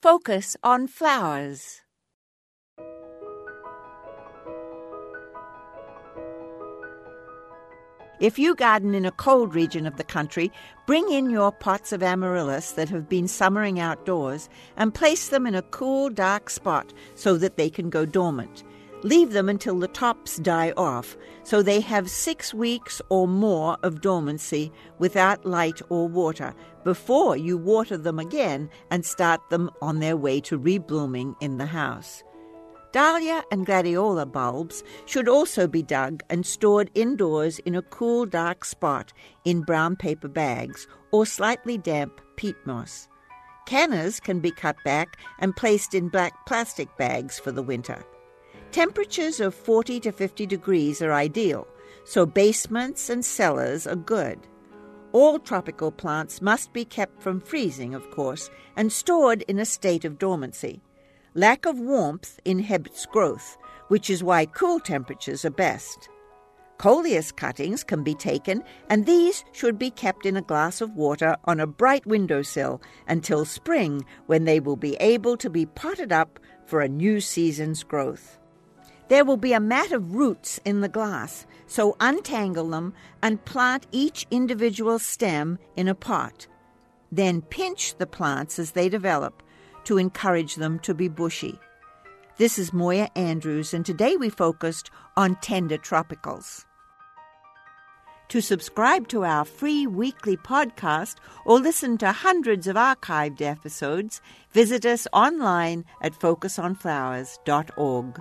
Focus on flowers. If you garden in a cold region of the country, bring in your pots of amaryllis that have been summering outdoors and place them in a cool, dark spot so that they can go dormant. Leave them until the tops die off, so they have six weeks or more of dormancy without light or water before you water them again and start them on their way to reblooming in the house. Dahlia and gladiola bulbs should also be dug and stored indoors in a cool, dark spot in brown paper bags or slightly damp peat moss. Cannas can be cut back and placed in black plastic bags for the winter. Temperatures of 40 to 50 degrees are ideal, so basements and cellars are good. All tropical plants must be kept from freezing, of course, and stored in a state of dormancy. Lack of warmth inhibits growth, which is why cool temperatures are best. Coleus cuttings can be taken, and these should be kept in a glass of water on a bright windowsill until spring, when they will be able to be potted up for a new season's growth. There will be a mat of roots in the glass, so untangle them and plant each individual stem in a pot. Then pinch the plants as they develop to encourage them to be bushy. This is Moya Andrews, and today we focused on tender tropicals. To subscribe to our free weekly podcast or listen to hundreds of archived episodes, visit us online at focusonflowers.org.